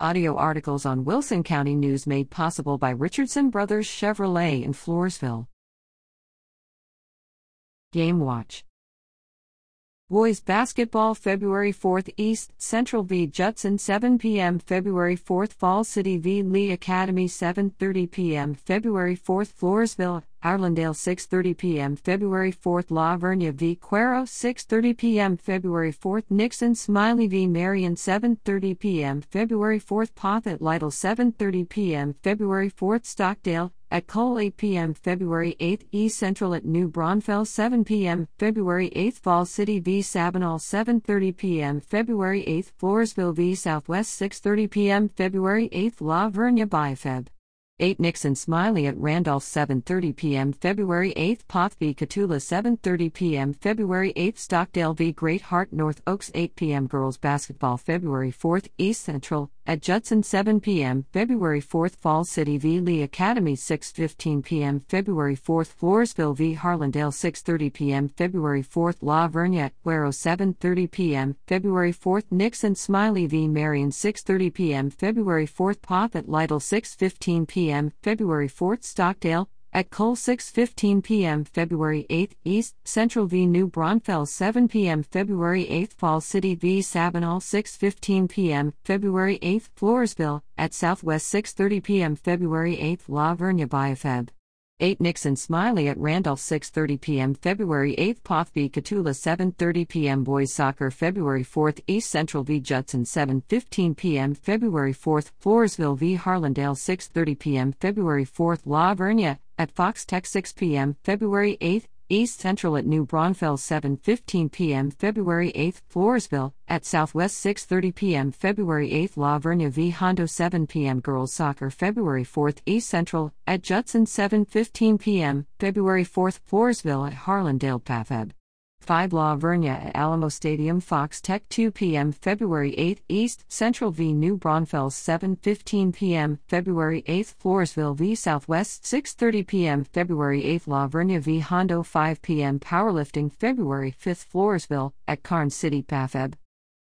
Audio articles on Wilson County News made possible by Richardson Brothers Chevrolet in Floresville. Game Watch Boys Basketball February 4th East Central v Judson 7 p.m. February 4th Falls City v Lee Academy 7:30 p.m. February 4th Floresville Harlandale 6:30 p.m. February 4th La Vernia v Cuero 6:30 p.m. February 4th Nixon Smiley v Marion 7:30 p.m. February 4th Poth at Lytle 7:30 p.m. February 4th Stockdale at Cole 8 p.m. February 8th E Central at New Braunfels 7 p.m. February 8th Falls City v Sabinal 7:30 p.m. February 8th Floresville v Southwest 6:30 p.m. February 8th La Vernia by Feb 8 Nixon Smiley at Randolph 7:30 p.m. February 8th Poth v Cotulla 7:30 p.m. February 8th Stockdale v Great Heart North Oaks 8 p.m. Girls Basketball February 4th East Central at Judson 7 p.m. February 4th Falls City v Lee Academy 6:15 p.m. February 4th Floresville v Harlandale 6:30 p.m. February 4th La Vernia at Cuero 7:30 p.m. February 4th Nixon Smiley v Marion 6:30 p.m. February 4th Poth at Lytle 6:15 p.m p.m. February 4th Stockdale, at Cole 6:15 p.m. February 8th East Central v New Braunfels 7 p.m. February 8th Falls City v Sabinal 6:15 p.m. February 8th Floresville at Southwest 6:30 p.m. February 8th La Vernia by Feb 8 Nixon Smiley at Randolph 6:30 p.m. February 8th Poth v Cotulla 7:30 p.m. Boys Soccer February 4th East Central v Judson 7:15 p.m. February 4th Floresville v Harlandale 6:30 p.m. February 4th La Vernia at Fox Tech 6 p.m. February 8th East Central at New Braunfels 7:15 p.m. February 8th Floresville at Southwest 6:30 p.m. February 8th La Vernia v Hondo 7 p.m. Girls Soccer February 4th East Central at Judson 7:15 p.m. February 4th Floresville at Harlandale Pafeb 5 La Vernia at Alamo Stadium Fox Tech 2 p.m. February 8 East Central v New Braunfels 7:15 p.m. February 8 Floresville v Southwest 6:30 p.m. February 8 La Vernia v Hondo 5 p.m. Powerlifting February 5 Floresville at Karnes City Pafeb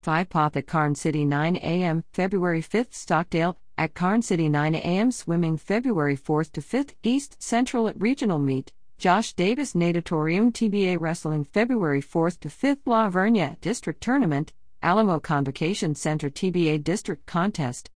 5 Poth at Karnes City 9 a.m. February 5 Stockdale at Karnes City 9 a.m. Swimming February 4th to 5th East Central at Regional Meet Josh Davis Natatorium TBA Wrestling February 4th to 5th La Vernia District Tournament, Alamo Convocation Center TBA District Contest,